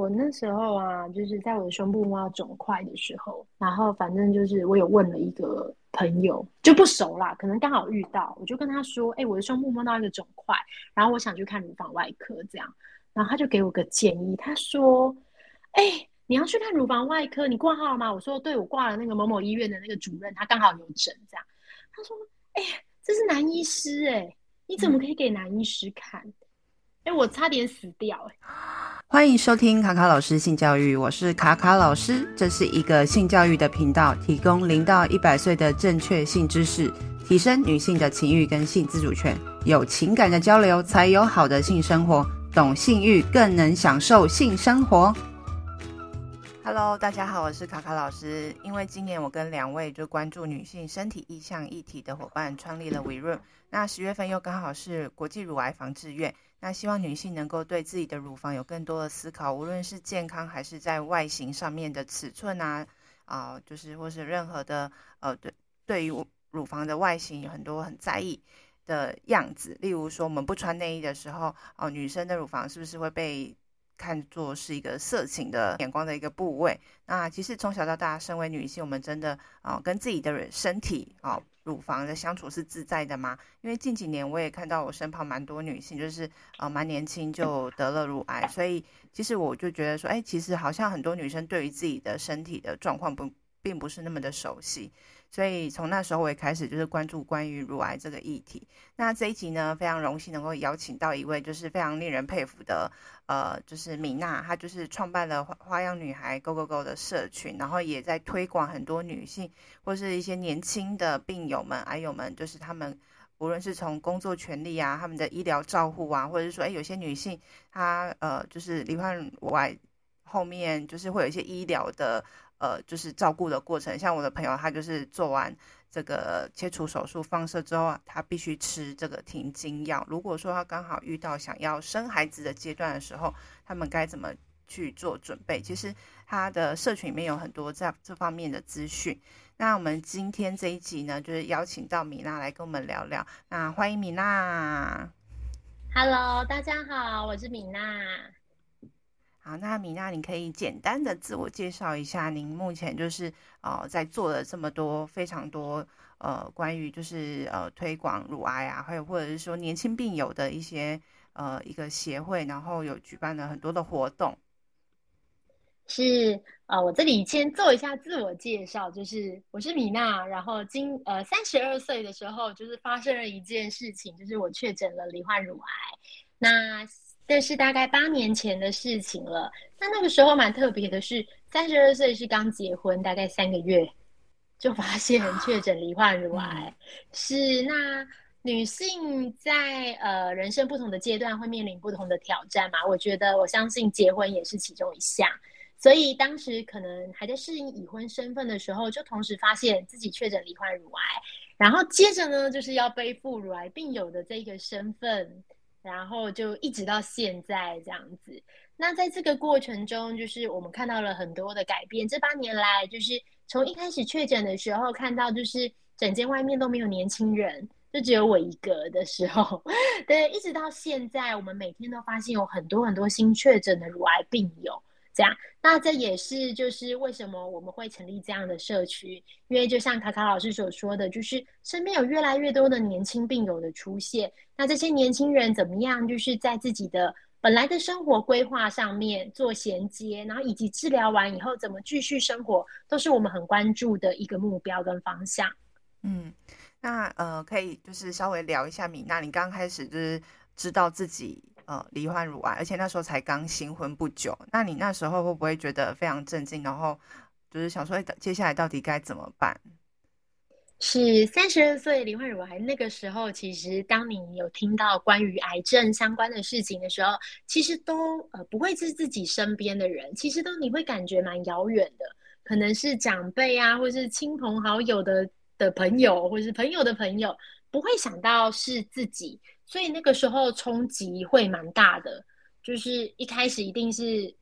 我那时候啊，就是在我的胸部摸到肿块的时候，然后反正就是我有问了一个朋友，就不熟啦，可能刚好遇到，我就跟他说：“哎、欸，我的胸部摸到一个肿块，然后我想去看乳房外科，这样。”然后他就给我个建议，他说：“哎、欸，你要去看乳房外科，你挂号了吗？”我说：“对，我挂了那个某某医院的那个主任，他刚好有诊。”这样，他说：“哎、欸，这是男医师哎、欸，你怎么可以给男医师看？”哎、我差点死掉哎、欸。欢迎收听卡卡老师性教育，我是卡卡老师，这是一个性教育的频道，提供零到一百岁的正确性知识，提升女性的情欲跟性自主权，有情感的交流才有好的性生活，懂性欲更能享受性生活。Hello，大家好，我是卡卡老师。因为今年我跟两位就关注女性身体意向议题的伙伴创立了 WeRoom，那十月份又刚好是国际乳癌防治月。那希望女性能够对自己的乳房有更多的思考，无论是健康还是在外形上面的尺寸啊，啊、就是或是任何的呃，对，对于乳房的外形有很多很在意的样子。例如说，我们不穿内衣的时候，哦、女生的乳房是不是会被看作是一个色情的眼光的一个部位？那其实从小到大，身为女性，我们真的啊、跟自己的身体啊。乳房的相处是自在的吗？因为近几年我也看到我身旁蛮多女性，就是呃蛮年轻就得了乳癌，所以其实我就觉得说，哎，其实好像很多女生对于自己的身体的状况不并不是那么的熟悉。所以从那时候我也开始就是关注关于乳癌这个议题。那这一集呢，非常荣幸能够邀请到一位就是非常令人佩服的，呃，就是米娜，她就是创办了花花样女孩 Go Go Go 的社群，然后也在推广很多女性或是一些年轻的病友们、癌友们，就是他们无论是从工作权利啊、他们的医疗照护啊，或者是说，哎，有些女性她呃就是罹患乳癌后面就是会有一些医疗的。呃，就是照顾的过程，像我的朋友，他就是做完这个切除手术放射之后，他必须吃这个停经药。如果说他刚好遇到想要生孩子的阶段的时候，他们该怎么去做准备？其实他的社群里面有很多这这方面的资讯。那我们今天这一集呢，就是邀请到米娜来跟我们聊聊。那欢迎米娜。Hello，大家好，我是米娜。好，那米娜，你可以简单的自我介绍一下，您目前就是呃在做了这么多非常多呃关于就是呃推广乳癌啊，还有或者是说年轻病友的一些呃一个协会，然后有举办了很多的活动。是啊、呃，我这里先做一下自我介绍，就是我是米娜，然后今呃三十二岁的时候，就是发生了一件事情，就是我确诊了罹患乳癌，那。这是大概八年前的事情了。那那个时候蛮特别的是，三十二岁是刚结婚，大概三个月就发现确诊罹患乳癌。是那女性在呃人生不同的阶段会面临不同的挑战嘛？我觉得我相信结婚也是其中一项。所以当时可能还在适应已婚身份的时候，就同时发现自己确诊罹患乳癌，然后接着呢就是要背负乳癌病友的这个身份。然后就一直到现在这样子。那在这个过程中，就是我们看到了很多的改变。这八年来，就是从一开始确诊的时候，看到就是整间外面都没有年轻人，就只有我一个的时候，对，一直到现在，我们每天都发现有很多很多新确诊的乳癌病友。这样，那这也是就是为什么我们会成立这样的社区，因为就像卡卡老师所说的，就是身边有越来越多的年轻病友的出现，那这些年轻人怎么样，就是在自己的本来的生活规划上面做衔接，然后以及治疗完以后怎么继续生活，都是我们很关注的一个目标跟方向。嗯，那呃，可以就是稍微聊一下米娜，你刚开始就是知道自己。呃，罹患乳癌，而且那时候才刚新婚不久。那你那时候会不会觉得非常震惊？然后就是想说，接下来到底该怎么办？是三十二岁罹患乳癌那个时候，其实当你有听到关于癌症相关的事情的时候，其实都呃不会是自己身边的人，其实都你会感觉蛮遥远的，可能是长辈啊，或是亲朋好友的的朋友，或是朋友的朋友，不会想到是自己。所以那个时候冲击会蛮大的，就是一开始一定是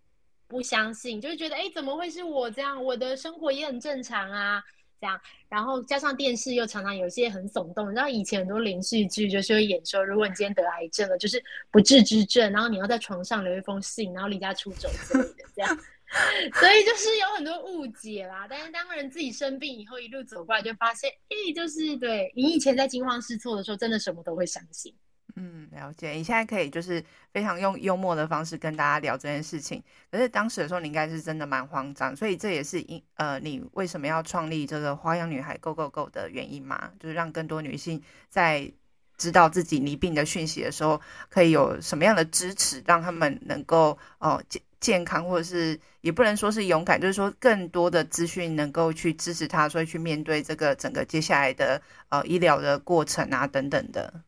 不相信，就是觉得哎，怎么会是我这样？我的生活也很正常啊。这样，然后加上电视又常常有些很耸动，然后以前很多连续剧就是会演说，如果你今天得癌症了，就是不治之症，然后你要在床上留一封信，然后离家出走之类的这样。所以就是有很多误解啦，但是当人自己生病以后，一路走过来，就发现，哎，就是对你以前在惊慌失措的时候，真的什么都会相信。嗯，了解。你现在可以就是非常用幽默的方式跟大家聊这件事情，可是当时的时候，你应该是真的蛮慌张，所以这也是因呃，你为什么要创立这个花样女孩 Go Go Go 的原因吗？就是让更多女性在知道自己离病的讯息的时候，可以有什么样的支持，让他们能够哦。健健康，或者是也不能说是勇敢，就是说更多的资讯能够去支持他，所以去面对这个整个接下来的呃医疗的过程啊等等的。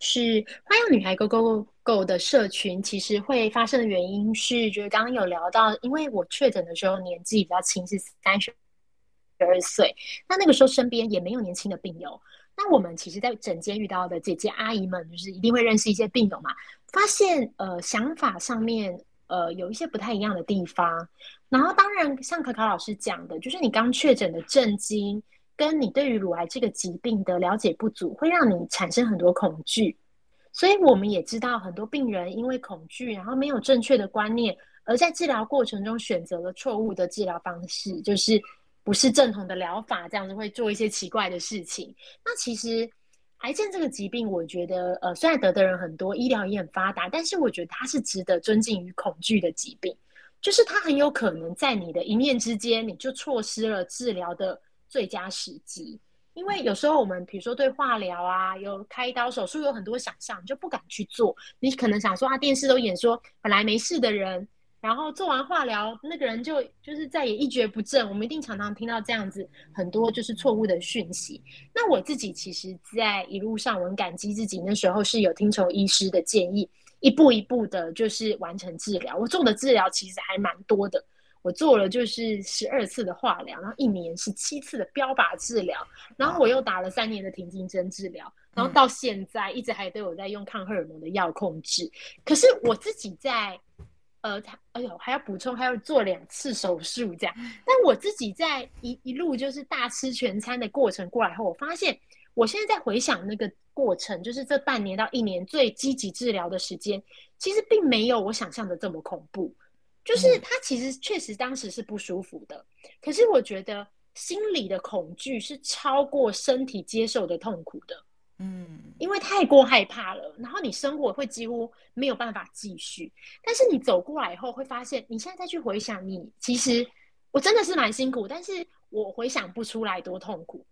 是花样女孩 Go Go Go 的社群，其实会发生的原因是，就是刚刚有聊到，因为我确诊的时候年纪比较轻，是三十二岁，那那个时候身边也没有年轻的病友。那我们其实，在诊间遇到的姐姐阿姨们，就是一定会认识一些病友嘛，发现呃想法上面。呃，有一些不太一样的地方。然后，当然，像可可老师讲的，就是你刚确诊的震惊，跟你对于乳癌这个疾病的了解不足，会让你产生很多恐惧。所以，我们也知道很多病人因为恐惧，然后没有正确的观念，而在治疗过程中选择了错误的治疗方式，就是不是正统的疗法，这样子会做一些奇怪的事情。那其实。癌症这个疾病，我觉得，呃，虽然得的人很多，医疗也很发达，但是我觉得它是值得尊敬与恐惧的疾病。就是它很有可能在你的一念之间，你就错失了治疗的最佳时机。因为有时候我们，比如说对化疗啊，有开刀手术，有很多想象，就不敢去做。你可能想说啊，电视都演说本来没事的人。然后做完化疗，那个人就就是再也一蹶不振。我们一定常常听到这样子很多就是错误的讯息。那我自己其实，在一路上，我很感激自己那时候是有听从医师的建议，一步一步的，就是完成治疗。我做的治疗其实还蛮多的，我做了就是十二次的化疗，然后一年是七次的标靶治疗，然后我又打了三年的停经针治疗，然后到现在一直还都有在用抗荷尔蒙的药控制。可是我自己在。呃，他哎呦，还要补充，还要做两次手术这样。但我自己在一一路就是大吃全餐的过程过来后，我发现我现在在回想那个过程，就是这半年到一年最积极治疗的时间，其实并没有我想象的这么恐怖。就是他其实确实当时是不舒服的，可是我觉得心理的恐惧是超过身体接受的痛苦的。嗯，因为太过害怕了，然后你生活会几乎没有办法继续。但是你走过来以后，会发现你现在再去回想你，你其实我真的是蛮辛苦，但是我回想不出来多痛苦。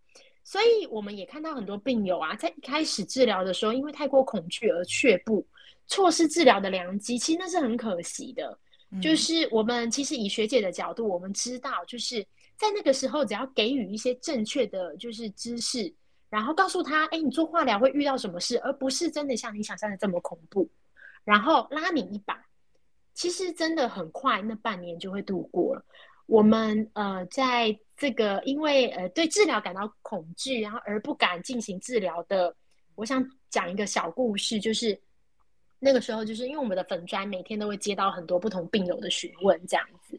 所以我们也看到很多病友啊，在一开始治疗的时候，因为太过恐惧而却步，错失治疗的良机，其实那是很可惜的。就是我们其实以学姐的角度，我们知道，就是在那个时候，只要给予一些正确的就是知识。然后告诉他，哎，你做化疗会遇到什么事，而不是真的像你想象的这么恐怖。然后拉你一把，其实真的很快，那半年就会度过了。我们呃，在这个因为呃对治疗感到恐惧，然后而不敢进行治疗的，我想讲一个小故事，就是那个时候，就是因为我们的粉砖每天都会接到很多不同病友的询问，这样子。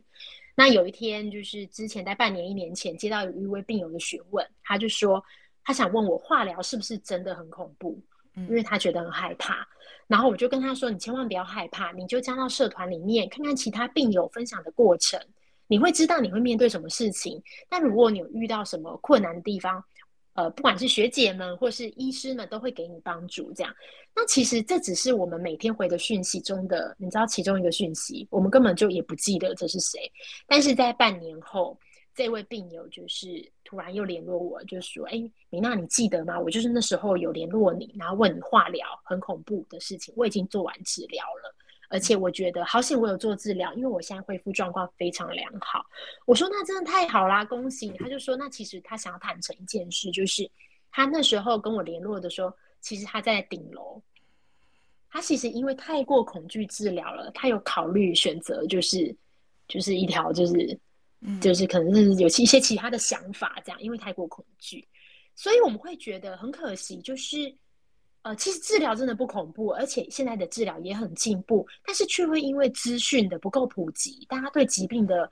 那有一天，就是之前在半年一年前接到有一位病友的询问，他就说。他想问我化疗是不是真的很恐怖，因为他觉得很害怕。然后我就跟他说：“你千万不要害怕，你就加到社团里面看看其他病友分享的过程，你会知道你会面对什么事情。但如果你有遇到什么困难的地方，呃，不管是学姐们或是医师们都会给你帮助。这样，那其实这只是我们每天回的讯息中的，你知道其中一个讯息，我们根本就也不记得这是谁。但是在半年后。”这位病友就是突然又联络我，就说：“哎，米娜，你记得吗？我就是那时候有联络你，然后问你化疗很恐怖的事情。我已经做完治疗了，而且我觉得好险我有做治疗，因为我现在恢复状况非常良好。”我说：“那真的太好啦，恭喜你！”他就说：“那其实他想要坦诚一件事，就是他那时候跟我联络的时候，其实他在顶楼，他其实因为太过恐惧治疗了，他有考虑选择，就是就是一条就是。”就是可能是有一些其他的想法，这样，因为太过恐惧，所以我们会觉得很可惜。就是，呃，其实治疗真的不恐怖，而且现在的治疗也很进步，但是却会因为资讯的不够普及，大家对疾病的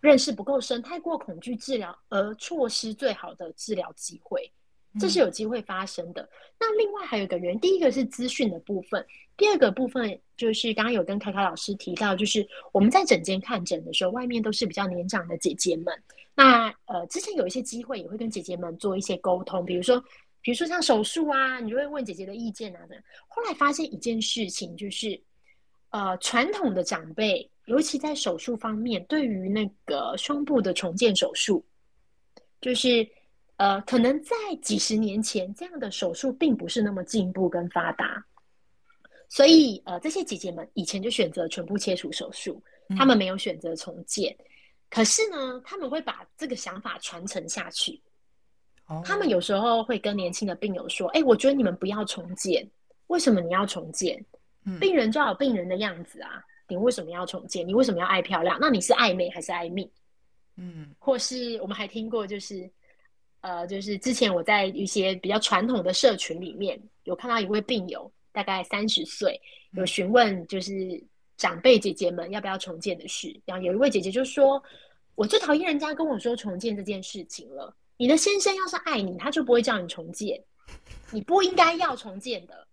认识不够深，太过恐惧治疗而错失最好的治疗机会，这是有机会发生的。嗯、那另外还有一个原因，第一个是资讯的部分，第二个部分就是刚刚有跟凯凯老师提到，就是我们在诊间看诊的时候，外面都是比较年长的姐姐们。那呃，之前有一些机会也会跟姐姐们做一些沟通，比如说，比如说像手术啊，你就会问姐姐的意见啊的。后来发现一件事情，就是呃，传统的长辈。尤其在手术方面，对于那个胸部的重建手术，就是呃，可能在几十年前，这样的手术并不是那么进步跟发达，所以呃，这些姐姐们以前就选择全部切除手术，她们没有选择重建。嗯、可是呢，他们会把这个想法传承下去。哦、他们有时候会跟年轻的病友说：“哎，我觉得你们不要重建，为什么你要重建？嗯、病人就要有病人的样子啊。”你为什么要重建？你为什么要爱漂亮？那你是爱美还是爱命？嗯，或是我们还听过，就是呃，就是之前我在一些比较传统的社群里面有看到一位病友，大概三十岁，有询问就是长辈姐姐们要不要重建的事。然后有一位姐姐就说：“我最讨厌人家跟我说重建这件事情了。你的先生要是爱你，他就不会叫你重建，你不应该要重建的。”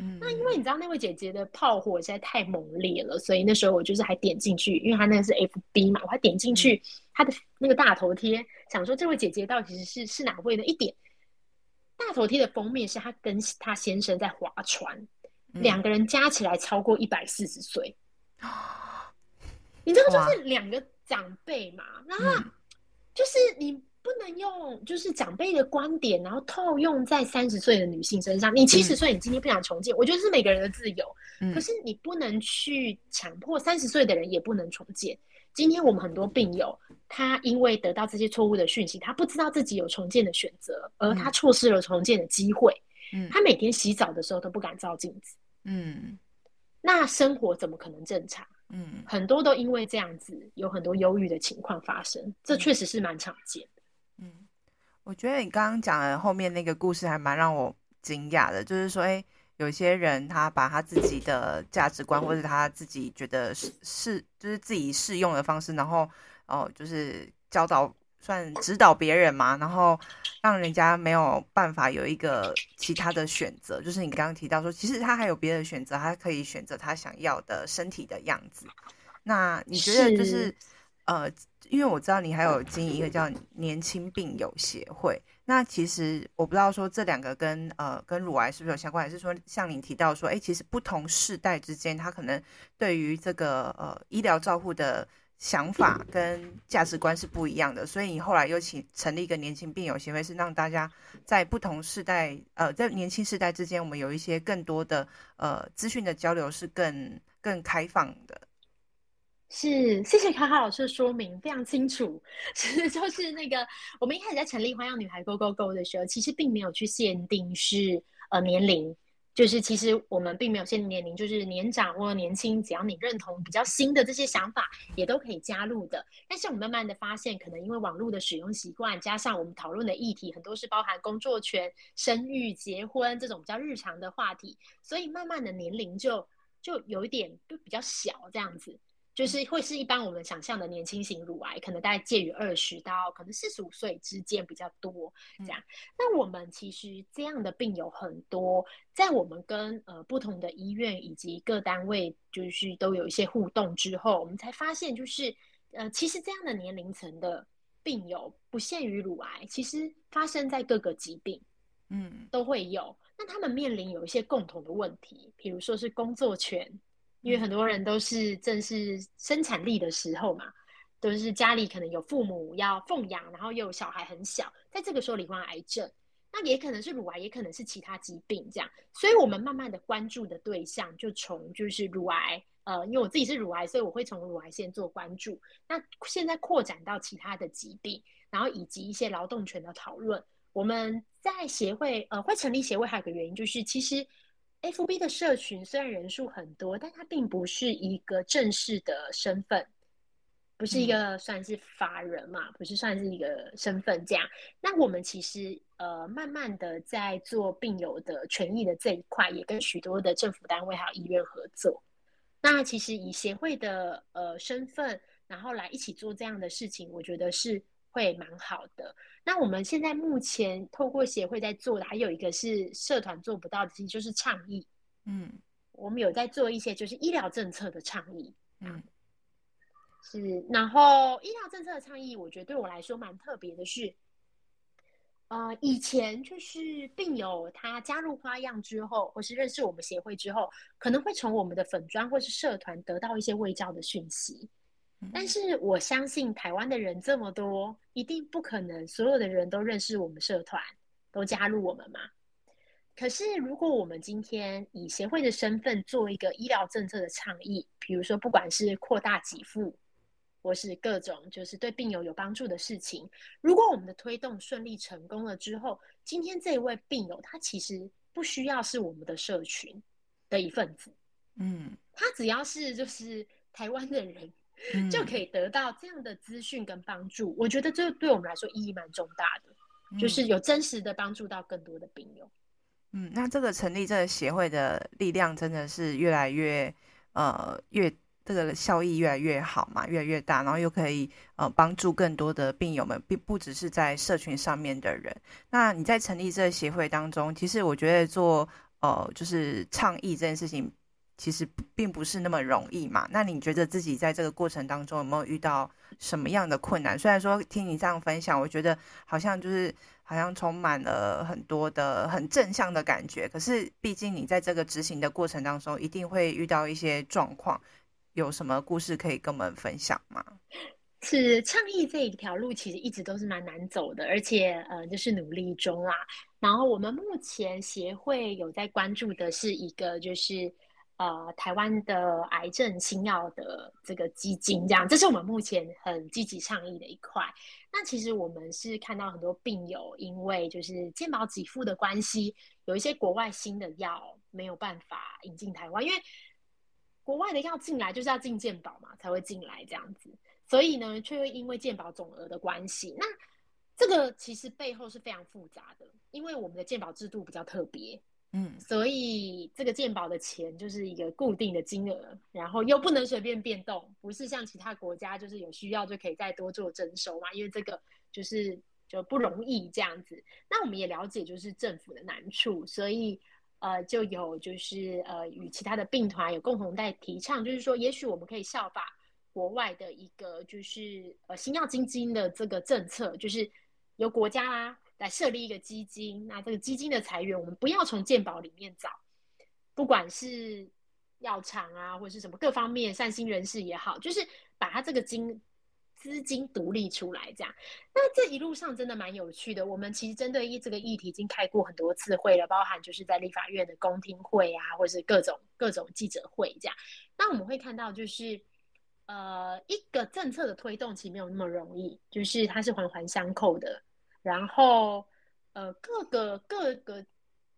嗯、那因为你知道那位姐姐的炮火实在太猛烈了，所以那时候我就是还点进去，因为她那个是 FB 嘛，我还点进去她的那个大头贴，想说这位姐姐到底是是哪位的？一点大头贴的封面是她跟她先生在划船，嗯、两个人加起来超过一百四十岁，你知道就是两个长辈嘛，然后就是你。不能用就是长辈的观点，然后套用在三十岁的女性身上。你七十岁，你今天不想重建，嗯、我觉得是每个人的自由。嗯、可是你不能去强迫三十岁的人也不能重建。今天我们很多病友，他因为得到这些错误的讯息，他不知道自己有重建的选择，而他错失了重建的机会。嗯、他每天洗澡的时候都不敢照镜子。嗯，那生活怎么可能正常？嗯，很多都因为这样子，有很多忧郁的情况发生，这确实是蛮常见。我觉得你刚刚讲的后面那个故事还蛮让我惊讶的，就是说，哎，有些人他把他自己的价值观或者他自己觉得是是就是自己适用的方式，然后哦，就是教导算指导别人嘛，然后让人家没有办法有一个其他的选择。就是你刚刚提到说，其实他还有别的选择，他可以选择他想要的身体的样子。那你觉得就是？是呃，因为我知道你还有经营一个叫年轻病友协会，那其实我不知道说这两个跟呃跟乳癌是不是有相关，还是说像你提到说，哎，其实不同世代之间，他可能对于这个呃医疗照护的想法跟价值观是不一样的，所以你后来又请成立一个年轻病友协会，是让大家在不同世代呃在年轻世代之间，我们有一些更多的呃资讯的交流是更更开放的。是，谢谢卡卡老师的说明，非常清楚。是，就是那个我们一开始在成立花样女孩 Go Go Go 的时候，其实并没有去限定是呃年龄，就是其实我们并没有限定年龄，就是年长或年轻，只要你认同比较新的这些想法，也都可以加入的。但是我们慢慢的发现，可能因为网络的使用习惯，加上我们讨论的议题很多是包含工作权、生育、结婚这种比较日常的话题，所以慢慢的年龄就就有一点就比较小这样子。就是会是一般我们想象的年轻型乳癌，可能大概介于二十到可能四十五岁之间比较多这样。那我们其实这样的病有很多，在我们跟呃不同的医院以及各单位就是都有一些互动之后，我们才发现就是呃其实这样的年龄层的病友不限于乳癌，其实发生在各个疾病，嗯，都会有。那他们面临有一些共同的问题，比如说是工作权。因为很多人都是正是生产力的时候嘛，都是家里可能有父母要奉养，然后又有小孩很小，在这个时候罹患癌症，那也可能是乳癌，也可能是其他疾病这样。所以我们慢慢的关注的对象就从就是乳癌，呃，因为我自己是乳癌，所以我会从乳癌先做关注。那现在扩展到其他的疾病，然后以及一些劳动权的讨论，我们在协会呃会成立协会，还有个原因就是其实。FB 的社群虽然人数很多，但它并不是一个正式的身份，不是一个算是法人嘛，嗯、不是算是一个身份这样。那我们其实呃，慢慢的在做病友的权益的这一块，也跟许多的政府单位还有医院合作。那其实以协会的呃身份，然后来一起做这样的事情，我觉得是会蛮好的。那我们现在目前透过协会在做的，还有一个是社团做不到的，其实就是倡议。嗯，我们有在做一些就是医疗政策的倡议。嗯，是。然后医疗政策的倡议，我觉得对我来说蛮特别的是。呃，以前就是病友他加入花样之后，或是认识我们协会之后，可能会从我们的粉专或是社团得到一些卫教的讯息。但是我相信台湾的人这么多，一定不可能所有的人都认识我们社团，都加入我们嘛。可是如果我们今天以协会的身份做一个医疗政策的倡议，比如说不管是扩大给付。或是各种就是对病友有帮助的事情，如果我们的推动顺利成功了之后，今天这一位病友他其实不需要是我们的社群的一份子，嗯，他只要是就是台湾的人，嗯，就可以得到这样的资讯跟帮助。我觉得这对我们来说意义蛮重大的，嗯，就是有真实的帮助到更多的病友。嗯，那这个成立这个协会的力量真的是越来越呃越。这个效益越来越好嘛，越来越大，然后又可以呃帮助更多的病友们，并不只是在社群上面的人。那你在成立这个协会当中，其实我觉得做呃就是倡议这件事情，其实并不是那么容易嘛。那你觉得自己在这个过程当中有没有遇到什么样的困难？虽然说听你这样分享，我觉得好像就是好像充满了很多的很正向的感觉，可是毕竟你在这个执行的过程当中，一定会遇到一些状况。有什么故事可以跟我们分享吗？是倡议这一条路，其实一直都是蛮难走的，而且呃，就是努力中啦。然后我们目前协会有在关注的是一个，就是呃，台湾的癌症新药的这个基金，这样，这是我们目前很积极倡议的一块。那其实我们是看到很多病友，因为就是健保给付的关系，有一些国外新的药没有办法引进台湾，因为。国外的药进来就是要进健保嘛，才会进来这样子，所以呢，却会因为健保总额的关系，那这个其实背后是非常复杂的，因为我们的健保制度比较特别，嗯，所以这个健保的钱就是一个固定的金额，然后又不能随便变动，不是像其他国家就是有需要就可以再多做征收嘛，因为这个就是就不容易这样子。那我们也了解就是政府的难处，所以。呃，就有就是呃，与其他的病团有共同在提倡，就是说，也许我们可以效法国外的一个就是呃新药基金的这个政策，就是由国家啦来设立一个基金，那这个基金的财源我们不要从健保里面找，不管是药厂啊或者是什么各方面善心人士也好，就是把它这个金。资金独立出来，这样，那这一路上真的蛮有趣的。我们其实针对一这个议题已经开过很多次会了，包含就是在立法院的公听会啊，或者是各种各种记者会这样。那我们会看到，就是呃，一个政策的推动其实没有那么容易，就是它是环环相扣的。然后呃，各个各个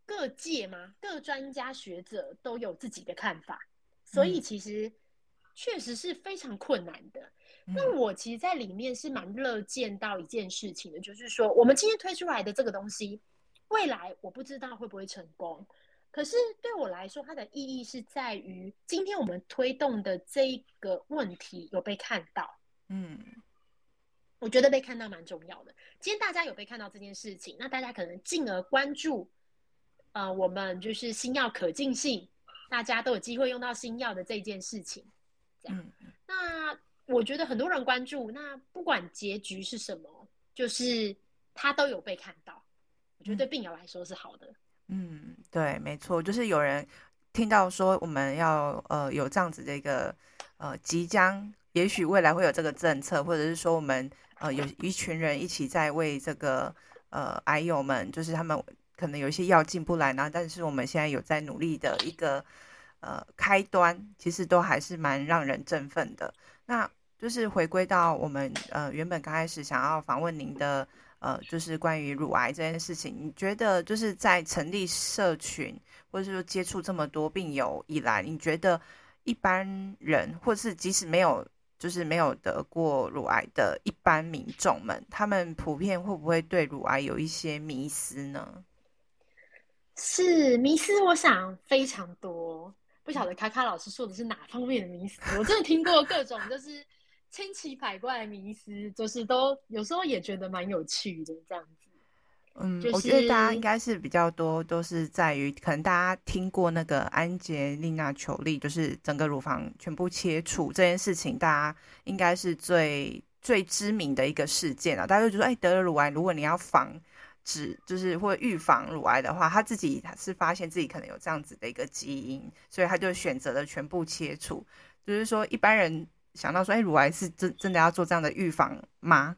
各界嘛，各专家学者都有自己的看法，所以其实确实是非常困难的。那我其实，在里面是蛮乐见到一件事情的，就是说，我们今天推出来的这个东西，未来我不知道会不会成功。可是对我来说，它的意义是在于，今天我们推动的这个问题有被看到。嗯，我觉得被看到蛮重要的。今天大家有被看到这件事情，那大家可能进而关注，呃，我们就是新药可进性，大家都有机会用到新药的这件事情。这样，那。我觉得很多人关注，那不管结局是什么，就是他都有被看到。我觉得对病友来说是好的。嗯，对，没错，就是有人听到说我们要呃有这样子的一个呃即将，也许未来会有这个政策，或者是说我们呃有一群人一起在为这个呃癌友们，就是他们可能有一些药进不来呢，但是我们现在有在努力的一个呃开端，其实都还是蛮让人振奋的。那就是回归到我们呃原本刚开始想要访问您的呃，就是关于乳癌这件事情，你觉得就是在成立社群或者是说接触这么多病友以来，你觉得一般人或是即使没有就是没有得过乳癌的一般民众们，他们普遍会不会对乳癌有一些迷思呢？是迷思，我想非常多。不晓得卡卡老师说的是哪方面的迷思？我真的听过各种，就是千奇百怪的迷思，就是都有时候也觉得蛮有趣的这样。嗯，就是、我觉得大家应该是比较多，都是在于可能大家听过那个安杰丽娜·裘丽，就是整个乳房全部切除这件事情，大家应该是最最知名的一个事件啊。大家就觉得，哎，得了乳癌，如果你要防止，就是或预防乳癌的话，他自己是发现自己可能有这样子的一个基因，所以他就选择了全部切除。就是说，一般人想到说，哎，乳癌是真真的要做这样的预防吗？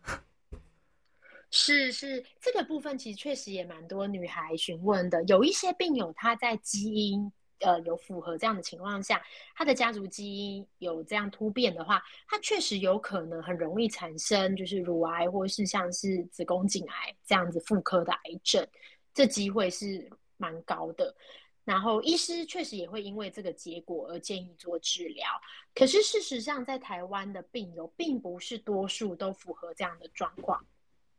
是是，这个部分其实确实也蛮多女孩询问的。有一些病友他在基因呃有符合这样的情况下，他的家族基因有这样突变的话，他确实有可能很容易产生就是乳癌或是像是子宫颈癌这样子妇科的癌症，这机会是蛮高的。然后医师确实也会因为这个结果而建议做治疗。可是事实上，在台湾的病友并不是多数都符合这样的状况。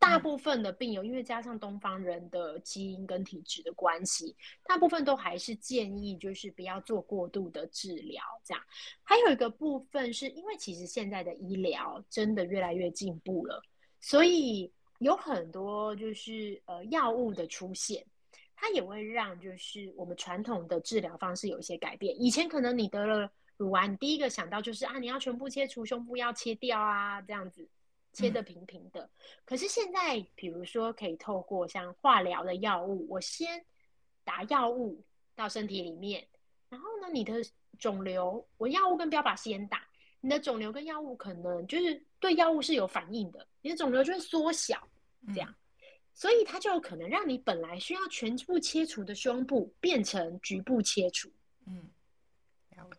大部分的病友，因为加上东方人的基因跟体质的关系，大部分都还是建议就是不要做过度的治疗。这样，还有一个部分是因为其实现在的医疗真的越来越进步了，所以有很多就是呃药物的出现，它也会让就是我们传统的治疗方式有一些改变。以前可能你得了乳癌，你第一个想到就是啊，你要全部切除胸部要切掉啊，这样子。切的平平的，可是现在，比如说可以透过像化疗的药物，我先打药物到身体里面，然后呢，你的肿瘤，我药物跟标靶先打，你的肿瘤跟药物可能就是对药物是有反应的，你的肿瘤就会缩小，这样，所以它就有可能让你本来需要全部切除的胸部变成局部切除，嗯，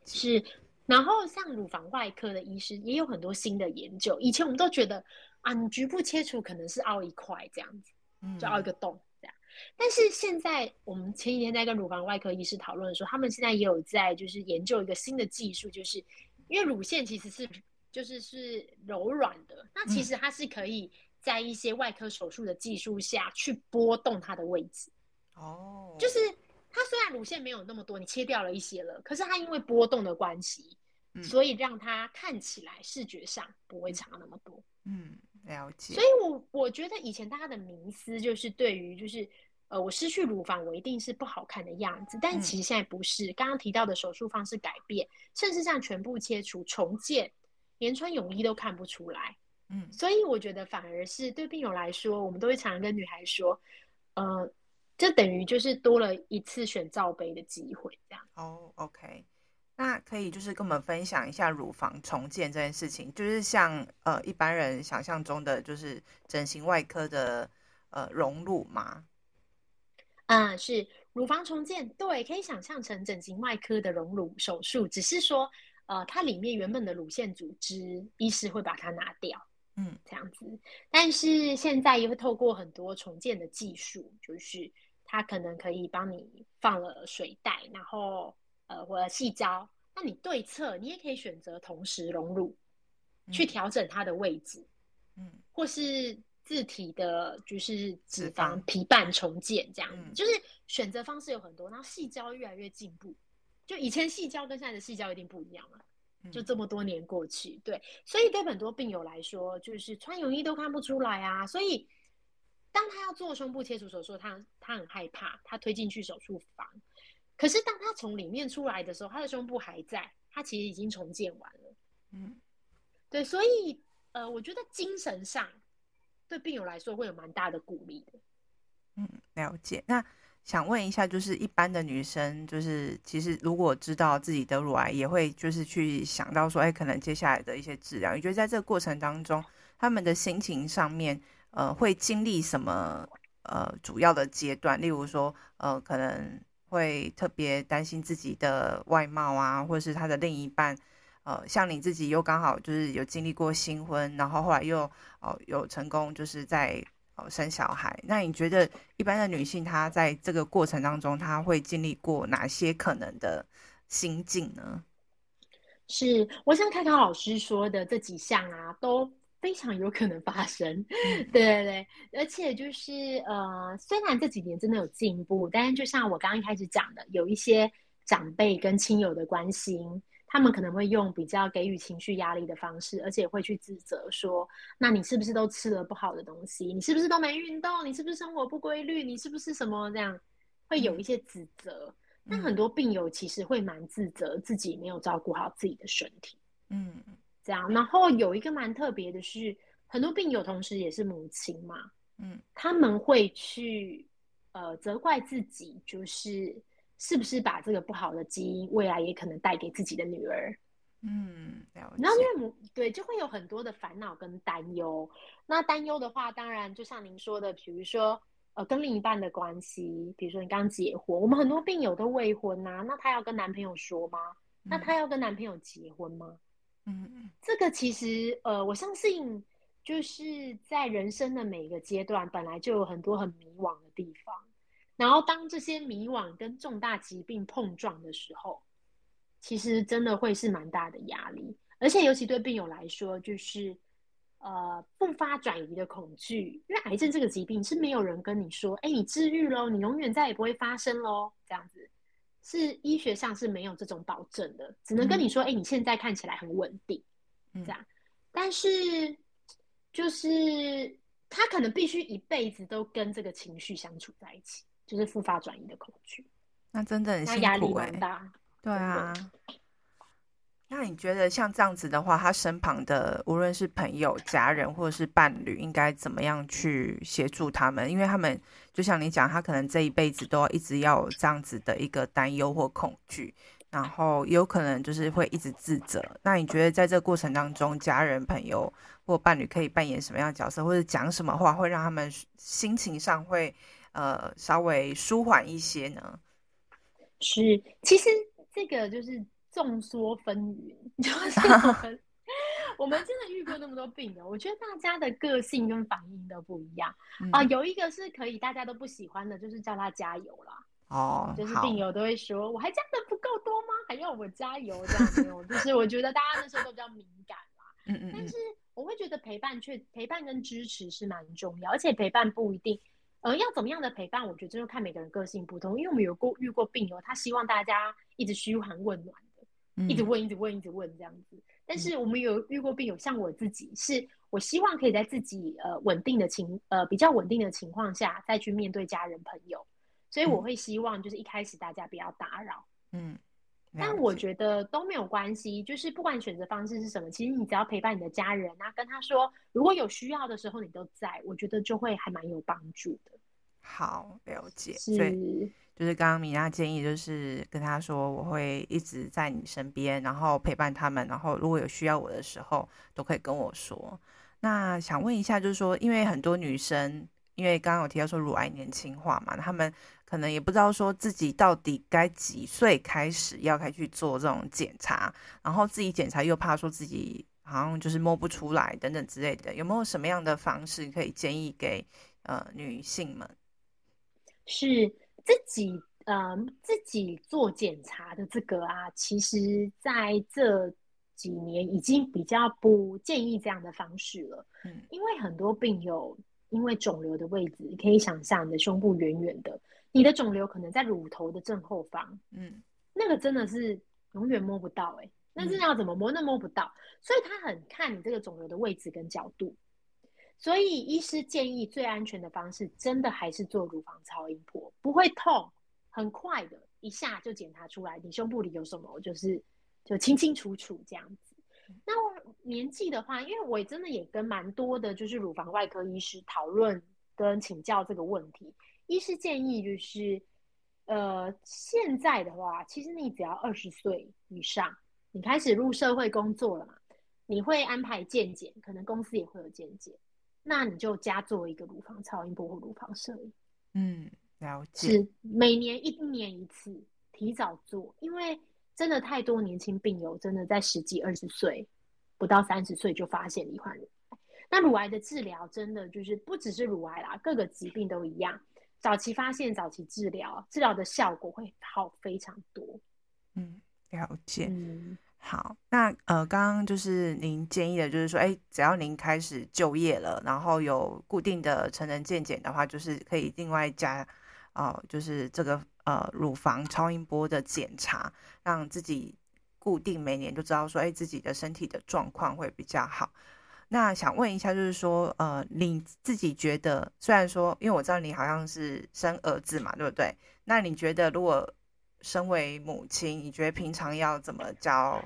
是。然后，像乳房外科的医师也有很多新的研究。以前我们都觉得啊，你局部切除可能是凹一块这样子，就凹一个洞这样。嗯。但是现在，我们前几天在跟乳房外科医师讨论的时候，他们现在也有在就是研究一个新的技术，就是因为乳腺其实是就是是柔软的，那其实它是可以在一些外科手术的技术下去拨动它的位置。哦，就是。它虽然乳腺没有那么多，你切掉了一些了，可是它因为波动的关系，嗯，所以让它看起来视觉上不会差那么多。嗯，了解。所以我我觉得以前大家的迷思就是对于就是呃我失去乳房我一定是不好看的样子，但其实现在不是。刚刚提到的手术方式改变，甚至像全部切除、重建，连穿泳衣都看不出来。嗯，所以我觉得反而是对病友来说，我们都会常常跟女孩说，呃。这等于就是多了一次选罩杯的机会，这样。哦、oh，OK，那可以就是跟我们分享一下乳房重建这件事情，就是像呃一般人想象中的就是整形外科的呃隆乳吗？嗯，是乳房重建，对，可以想象成整形外科的隆乳手术，只是说呃它里面原本的乳腺组织，医师会把它拿掉。嗯，这样子，但是现在也会透过很多重建的技术，就是它可能可以帮你放了水袋，然后呃或者细胶，那你对侧你也可以选择同时隆乳，去调整它的位置，嗯，或是自体的，就是脂肪皮瓣重建这样子，就是选择方式有很多，然后细胶越来越进步，就以前细胶跟现在的细胶一定不一样了。就这么多年过去，对，所以对很多病友来说，就是穿泳衣都看不出来啊。所以，做胸部切除手术，他他很害怕，他推进去手术房。可是当他从里面出来的时候，他的胸部还在，他其实已经重建完了。嗯，对，所以呃，我觉得精神上对病友来说会有蛮大的鼓励的。嗯，了解。那。想问一下，就是一般的女生，就是其实如果知道自己得乳癌，也会就是去想到说，哎，可能接下来的一些治疗。你觉得在这个过程当中，他们的心情上面，呃，会经历什么呃主要的阶段？例如说，呃，可能会特别担心自己的外貌啊，或者是他的另一半，呃，像你自己又刚好就是有经历过新婚，然后后来又哦、有成功，就是在。哦，生小孩，那你觉得一般的女性她在这个过程当中，她会经历过哪些可能的心境呢？是，我想卡卡老师说的这几项啊，都非常有可能发生。嗯、对对对，而且就是呃，虽然这几年真的有进步，但是就像我刚刚一开始讲的，有一些长辈跟亲友的关心，他们可能会用比较给予情绪压力的方式，而且会去指责说：“那你是不是都吃了不好的东西？你是不是都没运动？你是不是生活不规律？你是不是什么这样？”会有一些指责。那、嗯、很多病友其实会蛮自责自己没有照顾好自己的身体。嗯，这样。然后有一个蛮特别的是，很多病友同时也是母亲嘛。嗯，他们会去呃责怪自己，就是。是不是把这个不好的基因，未来也可能带给自己的女儿？嗯，然后因为母对，就会有很多的烦恼跟担忧。那担忧的话，当然就像您说的，比如说呃，跟另一半的关系，比如说你刚结婚，我们很多病友都未婚呐、啊，那她要跟男朋友说吗？嗯、那她要跟男朋友结婚吗？嗯嗯，这个其实呃，我相信就是在人生的每一个阶段，本来就有很多很迷惘的地方。然后，当这些迷惘跟重大疾病碰撞的时候，其实真的会是蛮大的压力，而且尤其对病友来说，就是呃复发转移的恐惧，因为癌症这个疾病是没有人跟你说，哎，你治愈喽，你永远再也不会发生喽，这样子是医学上是没有这种保证的，只能跟你说，哎，你现在看起来很稳定，这样，但是就是他可能必须一辈子都跟这个情绪相处在一起。就是复发转移的恐惧，那真的很辛苦，压力蛮大。对啊，那你觉得像这样子的话，他身旁的无论是朋友、家人或者是伴侣，应该怎么样去协助他们？因为他们就像你讲，他可能这一辈子都要一直要有这样子的一个担忧或恐惧，然后有可能就是会一直自责。那你觉得在这个过程当中，家人、朋友或伴侣可以扮演什么样的角色，或者讲什么话，会让他们心情上会？呃，稍微舒缓一些呢。是，其实这个就是众说纷纭，就是 我们我们真的遇过那么多病友，我觉得大家的个性跟反应都不一样啊、嗯呃。有一个是可以大家都不喜欢的，就是叫他加油啦。哦，就是病友都会说，我还加的不够多吗？还要我加油这样子。就是我觉得大家那时候都比较敏感啦。嗯，嗯嗯。但是我会觉得陪伴却陪伴跟支持是蛮重要，而且陪伴不一定。呃，要怎么样的陪伴？我觉得这就看每个人个性不同。因为我们有过遇过病友，他希望大家一直嘘寒问暖一直问，一直问，一直问这样子。但是我们有遇过病友，像我自己，是我希望可以在自己呃稳定的情呃比较稳定的情况下，再去面对家人朋友。所以我会希望就是一开始大家不要打扰，嗯。但我觉得都没有关系，就是不管选择方式是什么，其实你只要陪伴你的家人啊，跟他说，如果有需要的时候你都在，我觉得就会还蛮有帮助的。好，了解。是，所以就是刚刚米娜建议，就是跟他说，我会一直在你身边，然后陪伴他们，然后如果有需要我的时候，都可以跟我说。那想问一下，就是说，因为很多女生，因为刚刚有提到说乳癌年轻化嘛，他们。可能也不知道说自己到底该几岁开始要开始去做这种检查，然后自己检查又怕说自己好像就是摸不出来等等之类的，有没有什么样的方式可以建议给呃女性们？是自己呃自己做检查的这个啊，其实在这几年已经比较不建议这样的方式了。嗯，因为很多病友因为肿瘤的位置，你可以想象你的胸部圆圆的。你的肿瘤可能在乳头的正后方，嗯，那个真的是永远摸不到哎、欸，那是要怎么摸？那摸不到，所以他很看你这个肿瘤的位置跟角度，所以医师建议最安全的方式，真的还是做乳房超音波，不会痛，很快的，一下就检查出来你胸部里有什么，就是就清清楚楚这样子。那我年纪的话，因为我真的也跟蛮多的，就是乳房外科医师讨论跟请教这个问题。医师建议就是，呃，现在的话，其实你只要二十岁以上，你开始入社会工作了嘛，你会安排健检，可能公司也会有健检，那你就加做一个乳房超音波或乳房摄影。嗯，了解。是每年一年一次，提早做，因为真的太多年轻病友真的在十几二十岁，不到三十岁就发现罹患乳癌。那乳癌的治疗真的就是不只是乳癌啦，各个疾病都一样。早期发现，早期治疗，治疗的效果会好非常多。嗯，了解。嗯，好，那呃，刚刚就是您建议的，就是说，哎，只要您开始就业了，然后有固定的成人健检的话，就是可以另外加，哦、就是这个呃乳房超音波的检查，让自己固定每年就知道说，哎，自己的身体的状况会比较好。那想问一下，就是说，呃，你自己觉得，虽然说，因为我知道你好像是生儿子嘛，对不对？那你觉得，如果身为母亲，你觉得平常要怎么教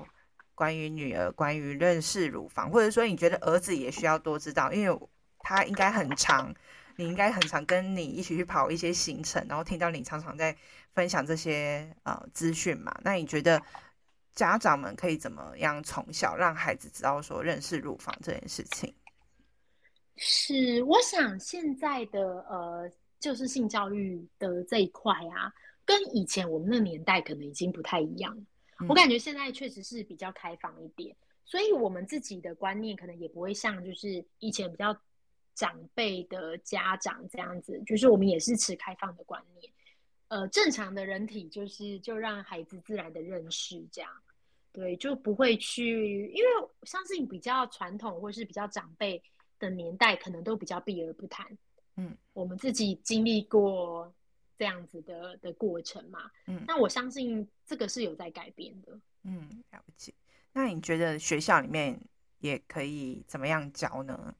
关于女儿，关于认识乳房，或者说你觉得儿子也需要多知道，因为他应该很常，你应该很常跟你一起去跑一些行程，然后听到你常常在分享这些呃资讯嘛？那你觉得？家长们可以怎么样从小让孩子知道说认识乳房这件事情？是，我想现在的呃，就是性教育的这一块啊，跟以前我们那年代可能已经不太一样。嗯。我感觉现在确实是比较开放一点，所以我们自己的观念可能也不会像就是以前比较长辈的家长这样子，就是我们也是持开放的观念。呃，正常的人体就是就让孩子自然的认识这样。对，就不会去，因为相信比较传统或是比较长辈的年代，可能都比较避而不谈。嗯，我们自己经历过这样子的的过程嘛。嗯，那我相信这个是有在改变的。嗯，了解。那你觉得学校里面也可以怎么样教呢？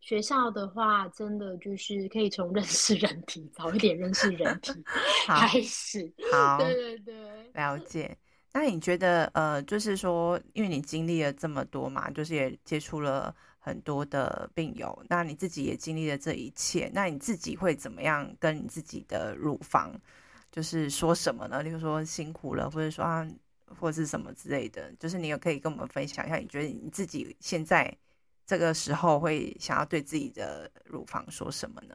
学校的话，真的就是可以从认识人体，早一点认识人体 开始。好，对对对，了解。那你觉得，呃，就是说，因为你经历了这么多嘛，就是也接触了很多的病友，那你自己也经历了这一切，那你自己会怎么样跟你自己的乳房，就是说什么呢？例如说辛苦了，或者说啊，或者是什么之类的，就是你也可以跟我们分享一下，你觉得你自己现在这个时候会想要对自己的乳房说什么呢？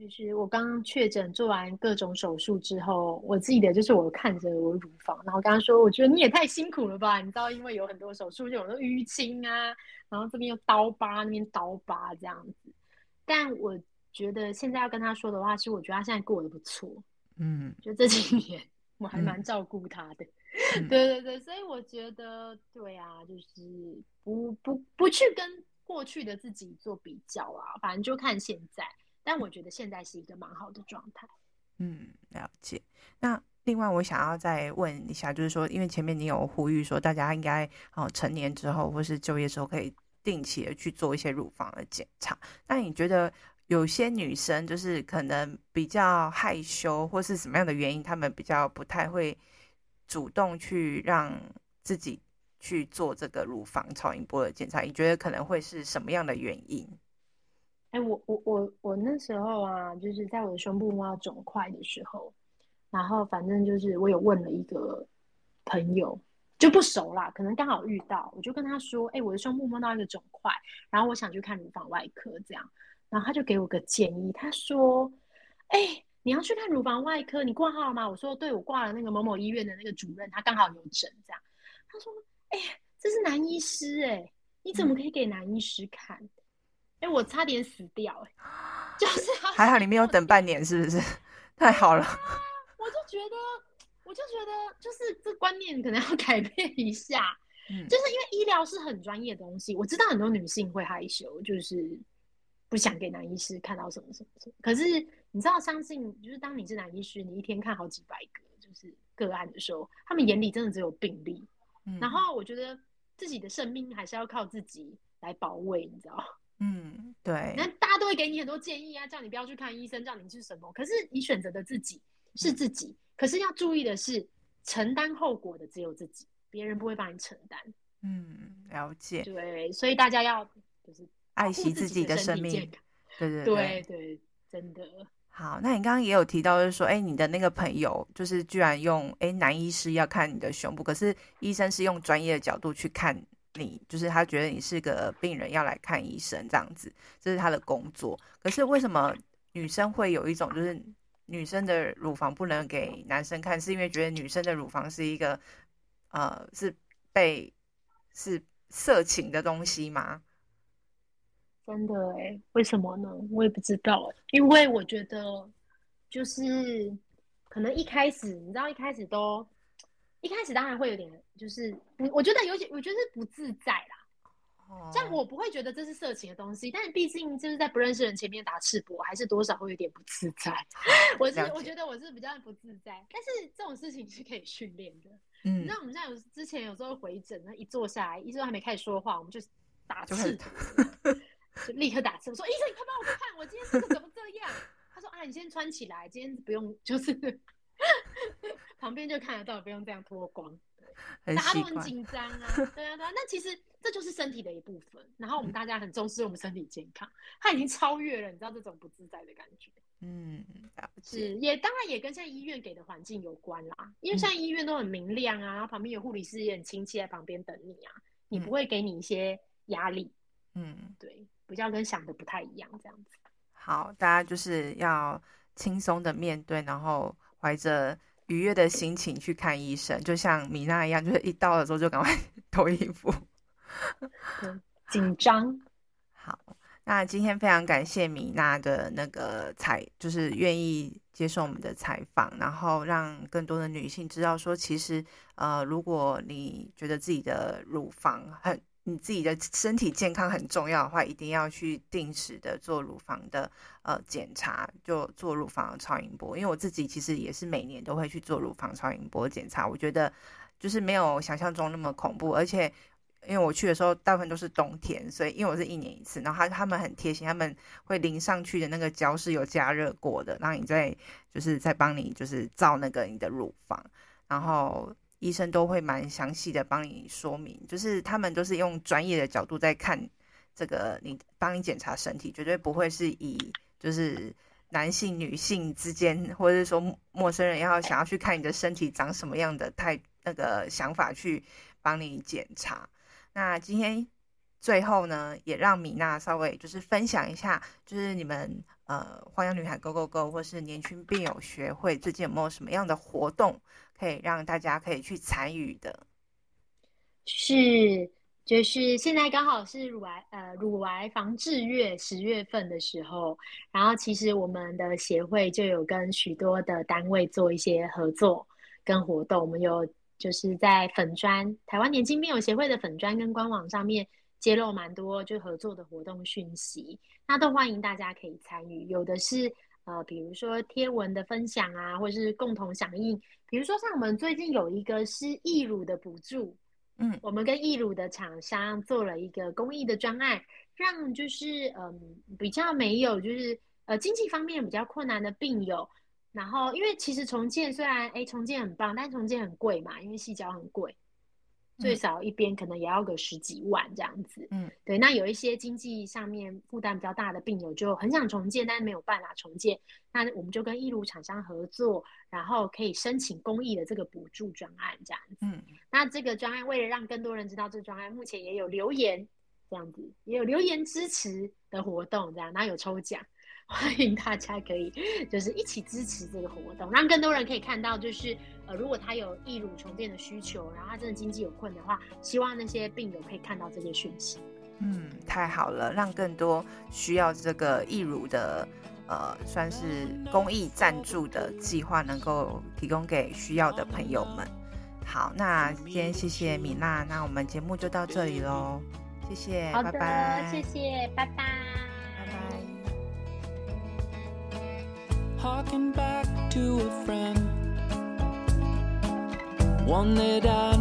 就是我刚刚确诊做完各种手术之后，我记得就是我看着我乳房，然后刚刚说，我觉得你也太辛苦了吧？你知道，因为有很多手术，就有那淤青啊，然后这边又刀疤，那边刀疤这样子。但我觉得现在要跟他说的话，是我觉得他现在过得不错，嗯，就这几年我还蛮照顾他的，嗯、对对对，所以我觉得对啊，就是不不不去跟过去的自己做比较啊，反正就看现在。但我觉得现在是一个蛮好的状态。嗯，了解。那另外我想要再问一下，就是说，因为前面你有呼吁说，大家应该哦成年之后或是就业之后，可以定期的去做一些乳房的检查。那你觉得有些女生就是可能比较害羞，或是什么样的原因，她们比较不太会主动去让自己去做这个乳房超音波的检查？你觉得可能会是什么样的原因？哎、欸，我我我我那时候啊，就是在我的胸部摸到肿块的时候，然后反正就是我有问了一个朋友，就不熟啦，可能刚好遇到，我就跟他说，哎、欸，我的胸部摸到一个肿块，然后我想去看乳房外科这样，然后他就给我个建议，他说，哎、欸，你要去看乳房外科，你挂号了吗？我说，对，我挂了那个某某医院的那个主任，他刚好有诊这样，他说，哎、欸，这是男医师、欸，哎，你怎么可以给男医师看？嗯哎、欸，我差点死掉、欸，哎，就是还好你没有等半年，是不是？太好了。我就觉得，我就觉得，就是这观念可能要改变一下。嗯，就是因为医疗是很专业的东西，我知道很多女性会害羞，就是不想给男医师看到什么什么什么。可是你知道，相信就是当你是男医师，你一天看好几百个就是个案的时候，他们眼里真的只有病例。嗯，然后我觉得自己的生命还是要靠自己来保卫，你知道。嗯，对。那大家都会给你很多建议啊，叫你不要去看医生，叫你是什么？可是你选择的自己是自己，嗯，可是要注意的是，承担后果的只有自己，别人不会帮你承担。嗯，了解。对，所以大家要就是爱惜自己的生命。对对对，对对，真的。好，那你刚刚也有提到，就是说，哎，你的那个朋友，就是居然用哎男医师要看你的胸部，可是医生是用专业的角度去看。你就是他觉得你是个病人要来看医生这样子，这是他的工作。可是为什么女生会有一种就是女生的乳房不能给男生看，是因为觉得女生的乳房是一个呃是被是色情的东西吗？真的哎，为什么呢？我也不知道，因为我觉得就是可能一开始你知道一开始都。一开始当然会有点，就是我觉得有些，我觉得是不自在啦。这样我不会觉得这是色情的东西，但是毕竟就是在不认识人前面打赤膊，还是多少会有点不自在。我是我觉得我是比较不自在，但是这种事情是可以训练的。嗯，你知道我们现在有之前有时候回诊，那一坐下来，医生还没开始说话，我们就打赤膊，就立刻打赤膊，说医生你快帮我看，我今天这个怎么这样？他说啊，你先穿起来，今天不用，就是旁边就看得到，不用这样脱光。大家都很紧张啊，对啊，对啊。那其实这就是身体的一部分。然后我们大家很重视我们身体健康，它已经超越了，你知道这种不自在的感觉。嗯，是也当然也跟现在医院给的环境有关啦。因为现在医院都很明亮啊，然后旁边有护理师也很亲切在旁边等你啊，你不会给你一些压力。嗯，对，比较跟想的不太一样这样子。好，大家就是要轻松的面对，然后怀着。愉悦的心情去看医生，就像米娜一样，就是一到了之后就赶快 脱衣服，紧张。好，那今天非常感谢米娜的那个采，就是愿意接受我们的采访，然后让更多的女性知道说，其实呃，如果你觉得自己的乳房很。你自己的身体健康很重要的话，一定要去定时的做乳房的呃检查，就做乳房超音波。因为我自己其实也是每年都会去做乳房超音波检查，我觉得就是没有想象中那么恐怖。而且因为我去的时候大部分都是冬天，所以因为我是一年一次，然后他他们很贴心，他们会淋上去的那个胶是有加热过的，然后你再就是再帮你就是照那个你的乳房，然后。医生都会蛮详细的帮你说明，就是他们都是用专业的角度在看这个，你帮你检查身体，绝对不会是以就是男性、女性之间，或者是说陌生人要想要去看你的身体长什么样的太那个想法去帮你检查。那今天最后呢，也让米娜稍微就是分享一下，就是你们呃花样女孩 Go Go Go 或是年轻病友学会最近有没有什么样的活动？可以让大家可以去参与的，是就是现在刚好是乳癌呃乳癌防治月十月份的时候，然后其实我们的协会就有跟许多的单位做一些合作跟活动，我们有就是在粉专台湾年轻病友协会的粉专跟官网上面揭露蛮多就合作的活动讯息，那都欢迎大家可以参与，有的是。呃，比如说贴文的分享啊，或者是共同响应。比如说像我们最近有一个是义乳的补助，嗯，我们跟义乳的厂商做了一个公益的专案，让就是嗯、呃、比较没有就是呃经济方面比较困难的病友，然后因为其实重建虽然哎重建很棒，但重建很贵嘛，因为细胶很贵。最少一边可能也要个十几万这样子，嗯，对。那有一些经济上面负担比较大的病友就很想重建，但是没有办法重建，那我们就跟义乳厂商合作，然后可以申请公益的这个补助专案这样子。嗯，那这个专案为了让更多人知道这个专案，目前也有留言这样子，也有留言支持的活动这样，然后有抽奖。欢迎大家可以就是一起支持这个活动，让更多人可以看到，就是呃，如果他有义乳重建的需求，然后他真的经济有困的话，希望那些病友可以看到这些讯息。嗯，太好了，让更多需要这个义乳的呃，算是公益赞助的计划，能够提供给需要的朋友们。好，那今天谢谢米娜，那我们节目就到这里喽，谢谢，好的，拜拜，谢谢，拜拜。Harking back to a friend, one that I